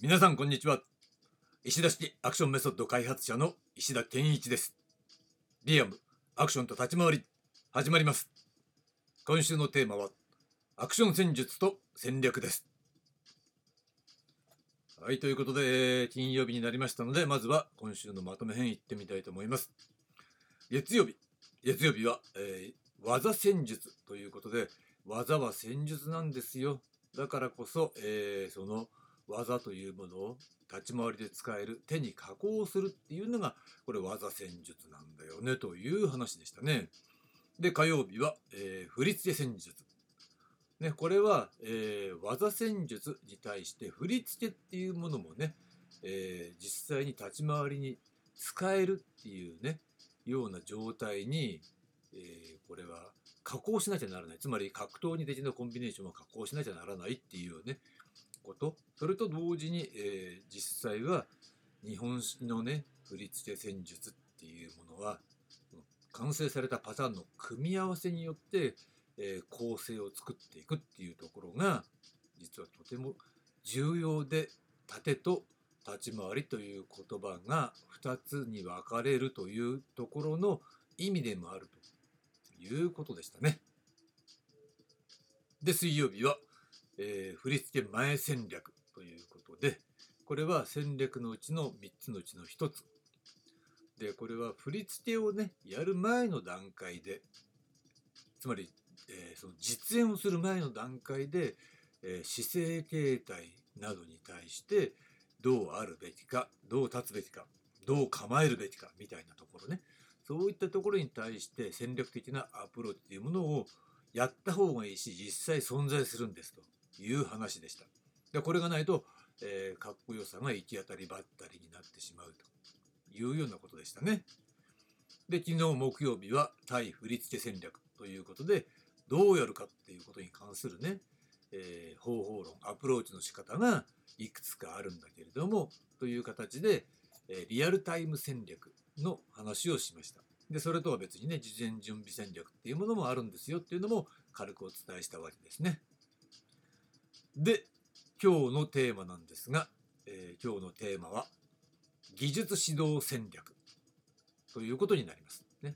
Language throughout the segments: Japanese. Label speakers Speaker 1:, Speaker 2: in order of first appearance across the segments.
Speaker 1: 皆さんこんにちは。石田式アクションメソッド開発者の石田健一です。リアムアクションと立ち回り始まります。今週のテーマはアクション戦術と戦略です。はいということで金曜日になりましたのでまずは今週のまとめ編いってみたいと思います。月曜日月曜日は、えー、技戦術ということで技は戦術なんですよ。だからこそ、えー、その技というものを立ち回りで使える手に加工するっていうのがこれ技戦術なんだよねという話でしたね。で火曜日は、えー、振り付け戦術。ね、これは、えー、技戦術に対して振り付けっていうものもね、えー、実際に立ち回りに使えるっていうねような状態に、えー、これは加工しなきゃならないつまり格闘技的なコンビネーションを加工しなきゃならないっていうねことそれと同時に、えー、実際は日本式のね振り付け戦術っていうものは完成されたパターンの組み合わせによって、えー、構成を作っていくっていうところが実はとても重要で盾と立ち回りという言葉が2つに分かれるというところの意味でもあるということでしたね。で水曜日はえー、振付け前戦略ということでこれは戦略のうちの3つのうちの1つ。でこれは振り付けをねやる前の段階でつまり、えー、その実演をする前の段階で、えー、姿勢形態などに対してどうあるべきかどう立つべきかどう構えるべきかみたいなところね。そういったところに対して戦略的なアプローチというものをやった方がいいし実際存在するんですと。いう話でした。でこれがないと、えー、かっこよさが行き当たりばったりになってしまうというようなことでしたね。で昨日木曜日は対振り付け戦略ということでどうやるかっていうことに関するね、えー、方法論アプローチの仕方がいくつかあるんだけれどもという形で、えー、リアルタイム戦略の話をしました。でそれとは別にね事前準備戦略っていうものもあるんですよっていうのも軽くお伝えしたわけですね。で今日のテーマなんですが、えー、今日のテーマは技術指導戦略ということになります。ね、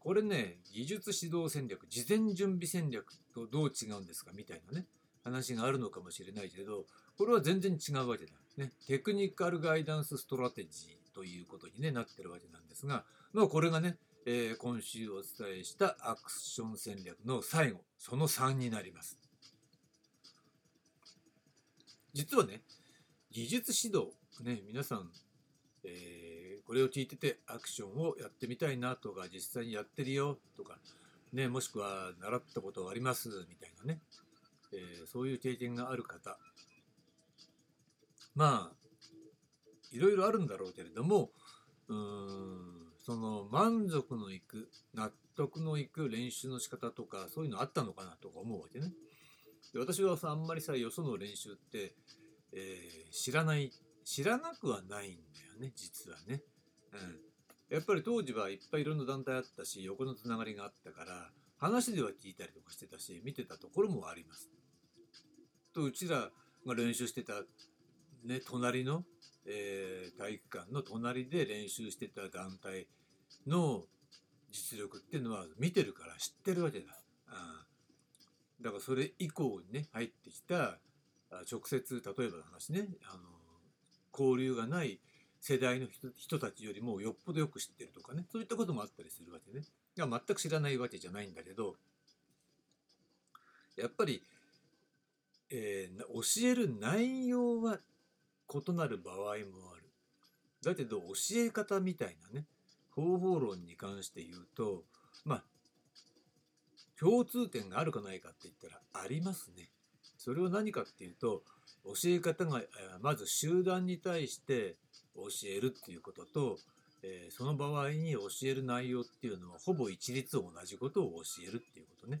Speaker 1: これね技術指導戦略事前準備戦略とどう違うんですかみたいなね話があるのかもしれないけどこれは全然違うわけだ。ね、テクニカルガイダンスストラテジーということに、ね、なってるわけなんですが、まあ、これがね、えー、今週お伝えしたアクション戦略の最後その3になります。実はね技術指導ね皆さん、えー、これを聞いててアクションをやってみたいなとか実際にやってるよとかねもしくは習ったことありますみたいなね、えー、そういう経験がある方まあいろいろあるんだろうけれどもうーんその満足のいく納得のいく練習の仕方とかそういうのあったのかなとか思うわけね。で私はさあんまりさよその練習って、えー、知らない知らなくはないんだよね実はね、うん、やっぱり当時はいっぱいいろんな団体あったし横のつながりがあったから話では聞いたりとかしてたし見てたところもあります。とうちらが練習してたね隣の、えー、体育館の隣で練習してた団体の実力っていうのは見てるから知ってるわけだ。だからそれ以降にね入ってきた直接例えばの話ねあの交流がない世代の人人たちよりもよっぽどよく知ってるとかねそういったこともあったりするわけね。いや全く知らないわけじゃないんだけどやっぱり、えー、教える内容は異なる場合もある。だけど教え方みたいなね方法論に関して言うとまあ共通点があるかないかって言ったらありますね。それは何かっていうと教え方がまず集団に対して教えるっていうことと、えー、その場合に教える内容っていうのはほぼ一律同じことを教えるっていうことね。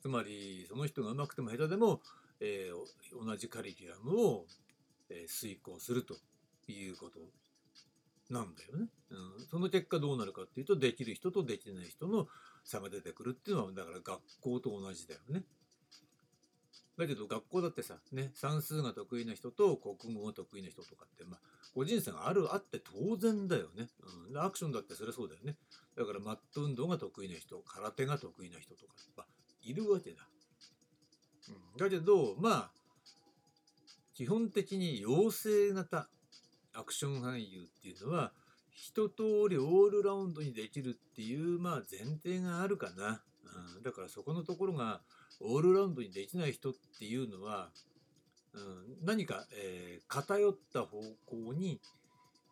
Speaker 1: つまりその人がうまくても下手でも、えー、同じカリキュラムを、えー、遂行するということなんだよね、うん。その結果どうなるかっていうとできる人とできない人の差が出てくるっていうのはだから学校と同じだよね。だけど学校だってさ、ね、算数が得意な人と国語が得意な人とかって、まあ、個人差がある、あって当然だよね。うん、アクションだってそれそうだよね。だからマット運動が得意な人、空手が得意な人とか、まあ、いるわけだ。うん、だけど、まあ、基本的に養成型アクション俳優っていうのは、一通りオールラウンドにできるっていう、まあ、前提があるかな。うん、だからそこのところがオールラウンドにできない人っていうのは、うん、何か、えー、偏った方向に、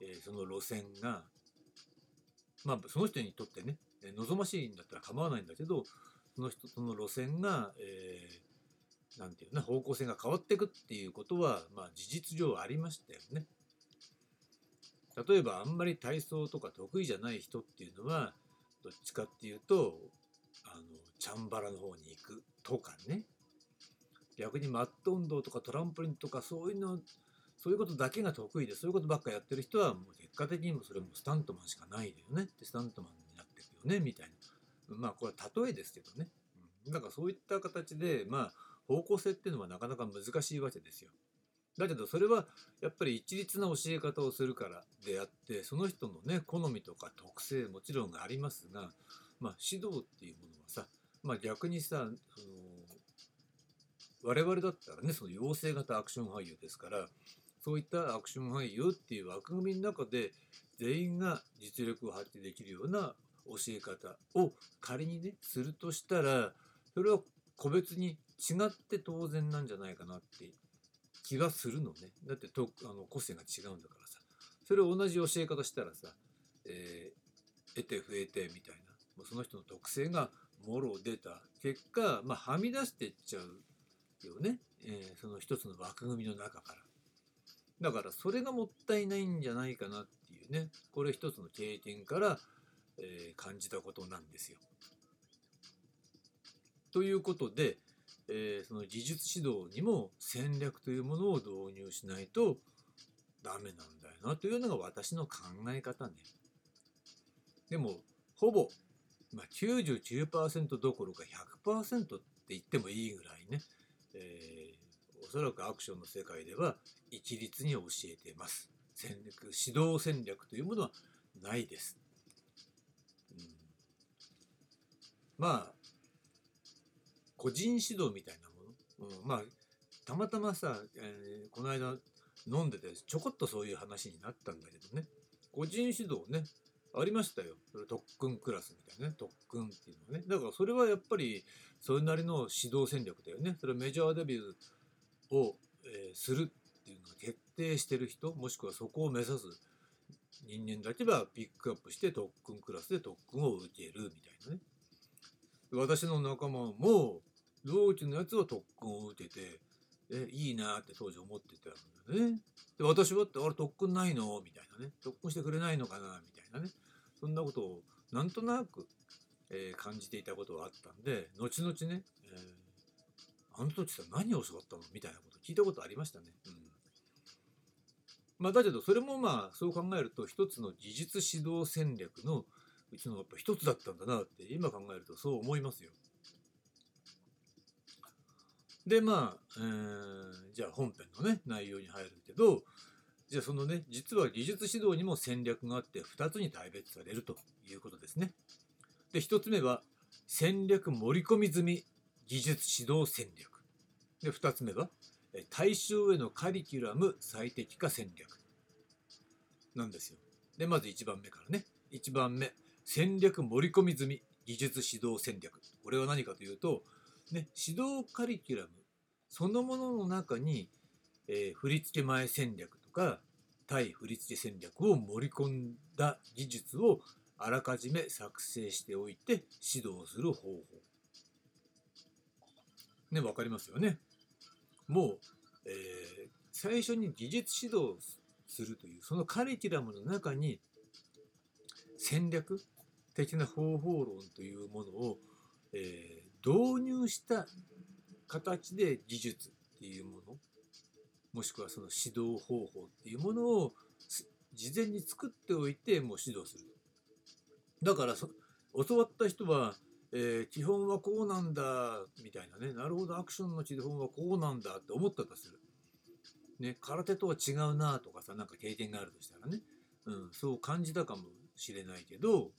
Speaker 1: えー、その路線がまあその人にとってね望ましいんだったら構わないんだけどその人との路線が、えー、なんていうな方向性が変わっていくっていうことは、まあ、事実上ありましたよね。例えばあんまり体操とか得意じゃない人っていうのはどっちかっていうとあのチャンバラの方に行くとかね。逆にマット運動とかトランポリンとかそういうのそういうことだけが得意でそういうことばっかやってる人はもう結果的にもそれもスタントマンしかないよね。でスタントマンになっていくよねみたいな。まあこれは例えですけどね、うん、だかそういった形でまあ方向性っていうのはなかなか難しいわけですよ。だけどそれはやっぱり一律な教え方をするからであってその人のね好みとか特性もちろんありますが、まあ、指導っていうものはさ、まあ、逆にさその我々だったらねその養成型アクション俳優ですからそういったアクション俳優っていう枠組みの中で全員が実力を発揮できるような教え方を仮にねするとしたらそれは個別に違って当然なんじゃないかなって気がするのね。だってとあの個性が違うんだからさ。それを同じ教え方したらさ、えー、得て増えてみたいな、もうその人の特性がもろ出た結果、まあ、はみ出していっちゃうよね。えー、その一つの枠組みの中から。だからそれがもったいないんじゃないかなっていうね、これ一つの経験から、えー、感じたことなんですよ。ということで、えー、その技術指導にも戦略というものを導入しないとダメなんだよなというのが私の考え方ね。でもほぼ、まあ、99%どころか100%って言ってもいいぐらいね、えー、おそらくアクションの世界では一律に教えています。戦略指導戦略というものはないです。うん、まあ個人指導みたいなもの、うん、まあたまたまさ、えー、この間飲んでてちょこっとそういう話になったんだけどね。個人指導ねありましたよ。特訓クラスみたいなね。特訓っていうのはね。だからそれはやっぱりそれなりの指導戦略だよね。それはメジャーデビューを、えー、するっていうのが決定してる人もしくはそこを目指す人間だけはピックアップして特訓クラスで特訓を受けるみたいなね。私の仲間も同期のやつは特訓を受けて、え、いいなって当時思ってたんだよね。で、私はって、あれ特訓ないのみたいなね。特訓してくれないのかなみたいなね。そんなことをなんとなく、えー、感じていたことがあったんで、後々ね、えー、あの時さ、何を教わったのみたいなこと聞いたことありましたね。うん。まあ、だけど、それもまあ、そう考えると、一つの技術指導戦略のうちのやっぱ一つだったんだなって、今考えるとそう思いますよ。でまあ、えー、じゃあ本編のね内容に入るけどじゃあそのね実は技術指導にも戦略があって2つに大別されるということですね。で1つ目は戦略盛り込み済み技術指導戦略。で2つ目は対象へのカリキュラム最適化戦略なんですよ。でまず1番目からね1番目戦略盛り込み済み技術指導戦略。これは何かというとね、指導カリキュラムそのものの中に、えー、振付前戦略とか対振付戦略を盛り込んだ技術をあらかじめ作成しておいて指導する方法。ね、わかりますよね。もう、えー、最初に技術指導するというそのカリキュラムの中に戦略的な方法論というものを、えー、導入した形で技術っていうものもしくはその指導方法っていうものを事前に作っておいてもう指導する。だから教わった人はえー基本はこうなんだみたいなね。なるほどアクションの基本はこうなんだって思ったとする、ね、空手とは違うなとかさなんか経験があるとしたらね、うん、そう感じたかもしれないけど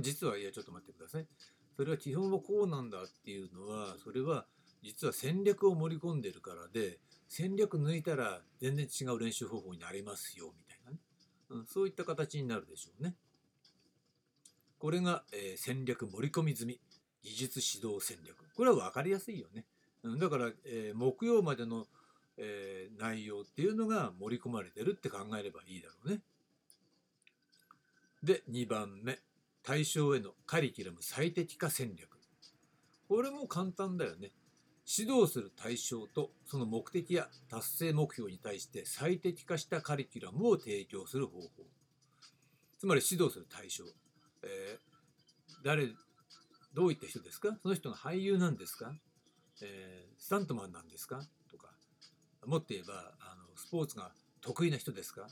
Speaker 1: 実はいやちょっと待ってください。それは基本はこうなんだっていうのはそれは実は戦略を盛り込んでるからで戦略抜いたら全然違う練習方法になりますよみたいなね、うん、そういった形になるでしょうね。これが、えー戦略盛り込み済み技術指導戦略これは分かりやすいよね。うん、だから、えー木曜までの、えー内容っていうのが盛り込まれてるって考えればいいだろうね。で2番目対象へのカリキュラム最適化戦略。これも簡単だよね。指導する対象とその目的や達成目標に対して最適化したカリキュラムを提供する方法。つまり指導する対象、えー誰どういった人ですか？その人が俳優なんですか、えースタントマンなんですか？とか。もっと言えばあのスポーツが得意な人ですか？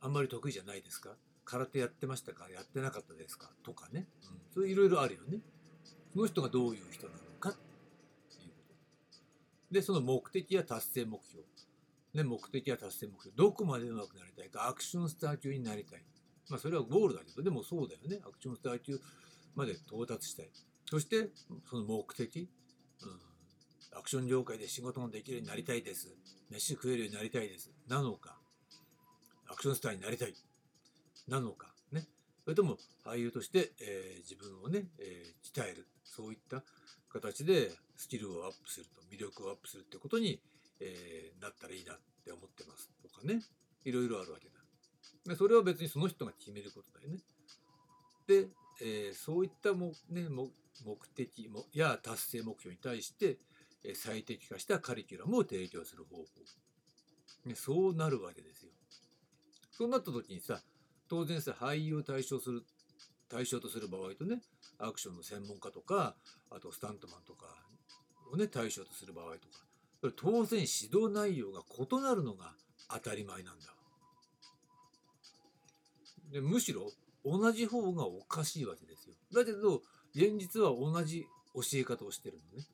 Speaker 1: あんまり得意じゃないですか？空手やってましたか？やってなかったですか？とかね、うん、そういろいろあるよね。その人がどういう人なのかっていうこと。でその目的や達成目標。ね、目的や達成目標。どこまで上手くなりたいか？アクションスター級になりたい。まあそれはゴールだけど。でもそうだよね。アクションスター級まで到達したい。そしてその目的、うん、アクション業界で仕事ができるようになりたいです。飯食えるようになりたいです。なのか。アクションスターになりたいなのかね。それとも俳優として、えー自分をね、えー鍛える。そういった形でスキルをアップすると魅力をアップするってことに、えーなったらいいなって思ってますとかね。いろいろあるわけだ。それは別にその人が決めることだよね。で、えーそういったも、ね、も目的もや達成目標に対して、えー最適化したカリキュラムを提供する方法、ね、そうなるわけですよ。そうなった時にさ当然さ俳優を対象する対象とする場合とねアクションの専門家とかあとスタントマンとかをね対象とする場合とか当然指導内容が異なるのが当たり前なんだ。でむしろ同じ方がおかしいわけですよ。だけど現実は同じ教え方をしてるのね。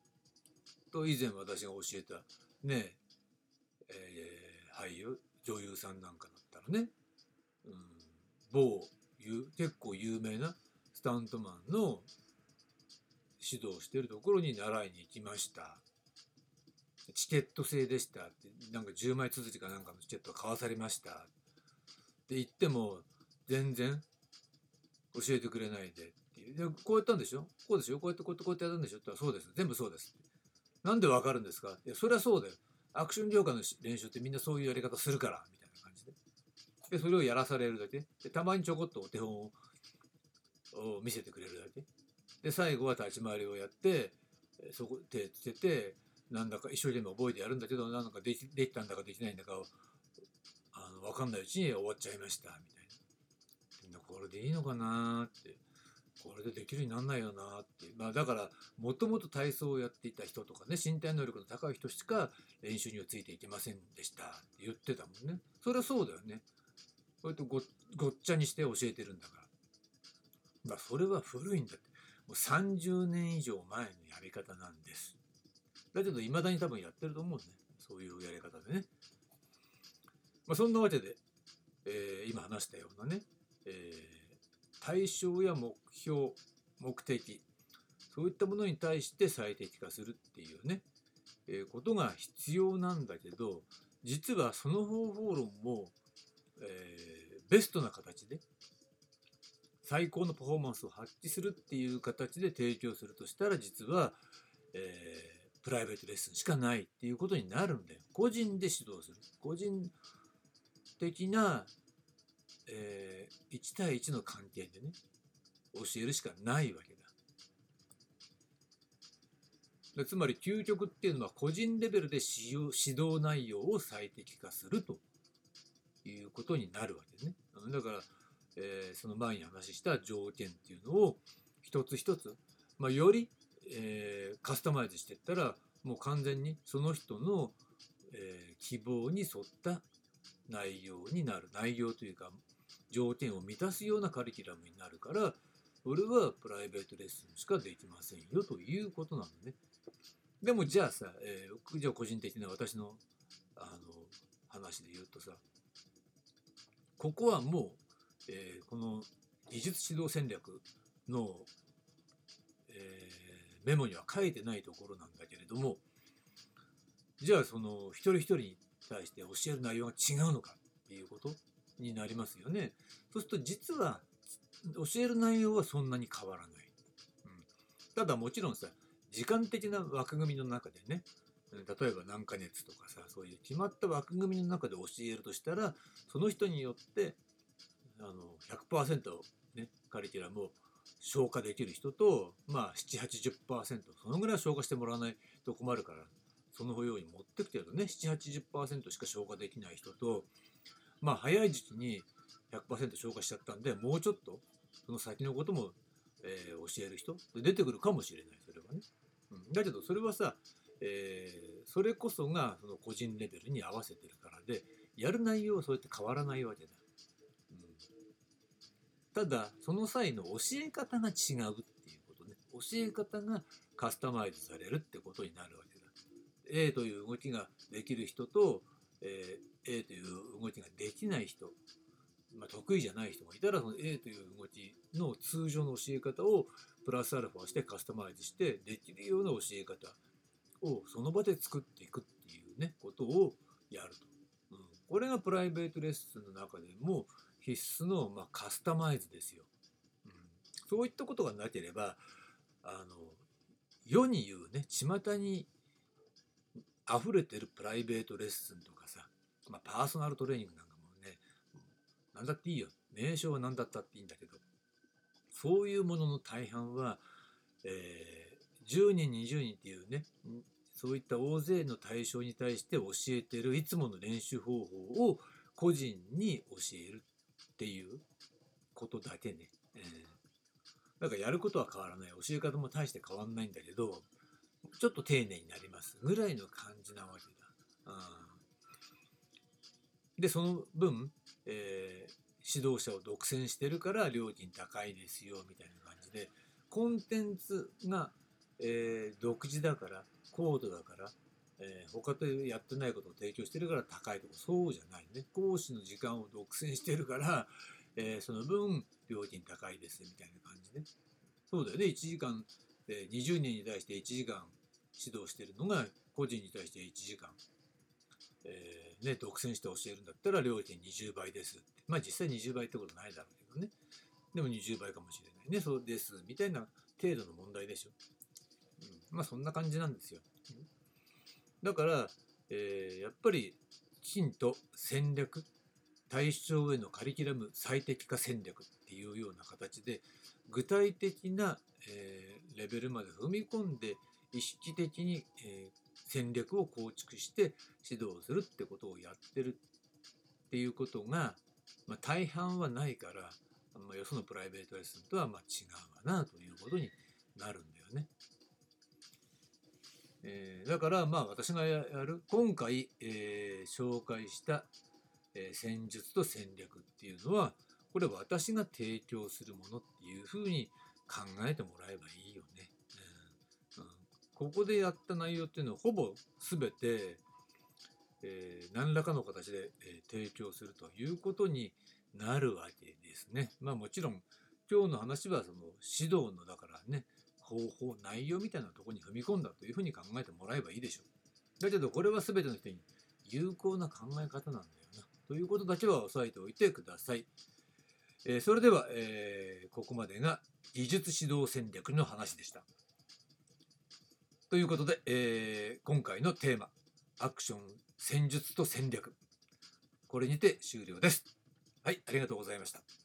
Speaker 1: と以前私が教えたねえー俳優女優さんなんかだったらね、うん、某有結構有名なスタントマンの指導してるところに習いに行きました。チケット制でした。ってなんか10枚続きかなんかのチケットが買わされました。って言っても全然教えてくれないでいう。でこうやったんでしょ？こうでしょ？こうやってこうやってこうやってやるんでしょ？って言ったらそうです。全部そうですなんでわかるんですか？いやそれはそうだよ。アクション業界の練習ってみんなそういうやり方するからみでそれをやらされるだけ。でたまにちょこっとお手本を見せてくれるだけ。で最後は立ち回りをやってそこ手つけてなんだか一生懸命覚えてやるんだけどなんだかできできたんだかできないんだかをあの分かんないうちに終わっちゃいましたみたいな。これでいいのかなって。これでできるようになんないよなって。まあだからもともと体操をやっていた人とかね身体能力の高い人しか練習にはついていけませんでしたって言ってたもんね。それはそうだよね。こうやってごごっちゃにして教えてるんだから。まあそれは古いんだって。もう30年以上前のやり方なんです。だけどいまだに多分やってると思うね。そういうやり方でね。まあそんなわけで、えー今話したようなね、えー対象や目標目的そういったものに対して最適化するっていうね、えーことが必要なんだけど実はその方法論も、えーベストな形で最高のパフォーマンスを発揮するっていう形で提供するとしたら実は、えープライベートレッスンしかないっていうことになるんだよ。個人で指導する。個人的な、えー1対1の関係でね教えるしかないわけだ。つまり究極っていうのは個人レベルで指導内容を最適化すると。いうことになるわけねうんだから、えーその前に話した条件っていうのを一つ一つ、まあ、より、えーカスタマイズしていったらもう完全にその人の、えー希望に沿った内容になる内容というか条件を満たすようなカリキュラムになるからそれはプライベートレッスンしかできませんよということなのね。でもじゃあさ、えー、じゃあ個人的な私のあの話で言うとさここはもう、えー、この技術指導戦略の、えー、メモには書いてないところなんだけれどもじゃあその一人一人に対して教える内容が違うのかっていうことになりますよね。そうすると実は教える内容はそんなに変わらない。うん、ただもちろんさ時間的な枠組みの中でね例えば何ヶ月とかさそういう決まった枠組みの中で教えるとしたらその人によってあの100%、ね、カリキュラムを消化できる人とまあ780%そのぐらい消化してもらわないと困るからそのように持ってきてるとね780%しか消化できない人とまあ早い時期に100%消化しちゃったんでもうちょっとその先のことも、えー、教える人出てくるかもしれないそれはね。うん、だけどそれはさ、えー、それこそがその個人レベルに合わせてるからでやる内容はそうやって変わらないわけだ。うん、ただその際の教え方が違うっていうことね教え方がカスタマイズされるってことになるわけだ。A という動きができる人と、えー、A という動きができない人まあ、得意じゃない人がいたらその A という動きの通常の教え方をプラスアルファしてカスタマイズしてできるような教え方をその場で作っていくっていうねことをやると、うん、これがプライベートレッスンの中でも必須の、まあ、カスタマイズですよ、うん、そういったことがなければあの世に言うね巷に溢れてるプライベートレッスンとかさ、まあ、パーソナルトレーニングなんかもね何だっていいよ。名称は何だったっていいんだけどそういうものの大半は、えー、10人20人っていうねそういった大勢の対象に対して教えてるいつもの練習方法を個人に教えるっていうことだけね。えー、だかやることは変わらない教え方も大して変わんないんだけどちょっと丁寧になりますぐらいの感じなわけだ。うん、でその分、えー、指導者を独占してるから料金高いですよみたいな感じでコンテンツが、えー、独自だから高度だから、えー、他とやってないことを提供してるから高いとかそうじゃないね講師の時間を独占してるから、えー、その分料金高いですみたいな感じねそうだよね1時間、えー、20人に対して1時間指導してるのが個人に対して1時間、えーね、独占して教えるんだったら料金20倍ですってまあ実際20倍ってことないだろうけどね。でも20倍かもしれないね。そうです。みたいな程度の問題でしょ。まあそんな感じなんですよ。だから、えー、やっぱりきちんと戦略、対象へのカリキュラム最適化戦略っていうような形で具体的な、えー、レベルまで踏み込んで意識的に、えー、戦略を構築して指導するってことをやってるっていうことがまあ、大半はないから、まあ、よそのプライベートレッスンとはま違うわなということになるんだよね。えー、だからまあ私がやる今回、えー、紹介した、えー、戦術と戦略っていうのはこれ私が提供するものっていうふうに考えてもらえばいいよね。うん、ここでやった内容っていうのはほぼ全てえー、何らかの形で、えー、提供するということになるわけですね。まあもちろん今日の話はその指導のだからね方法内容みたいなとこに踏み込んだというふうに考えてもらえばいいでしょう。だけどこれは全ての人に有効な考え方なんだよなということだけは押さえておいてください。えー、それでは、えー、ここまでが技術指導戦略の話でした。ということで、えー、今回のテーマアクション戦術と戦略。これにて終了です。はい、ありがとうございました。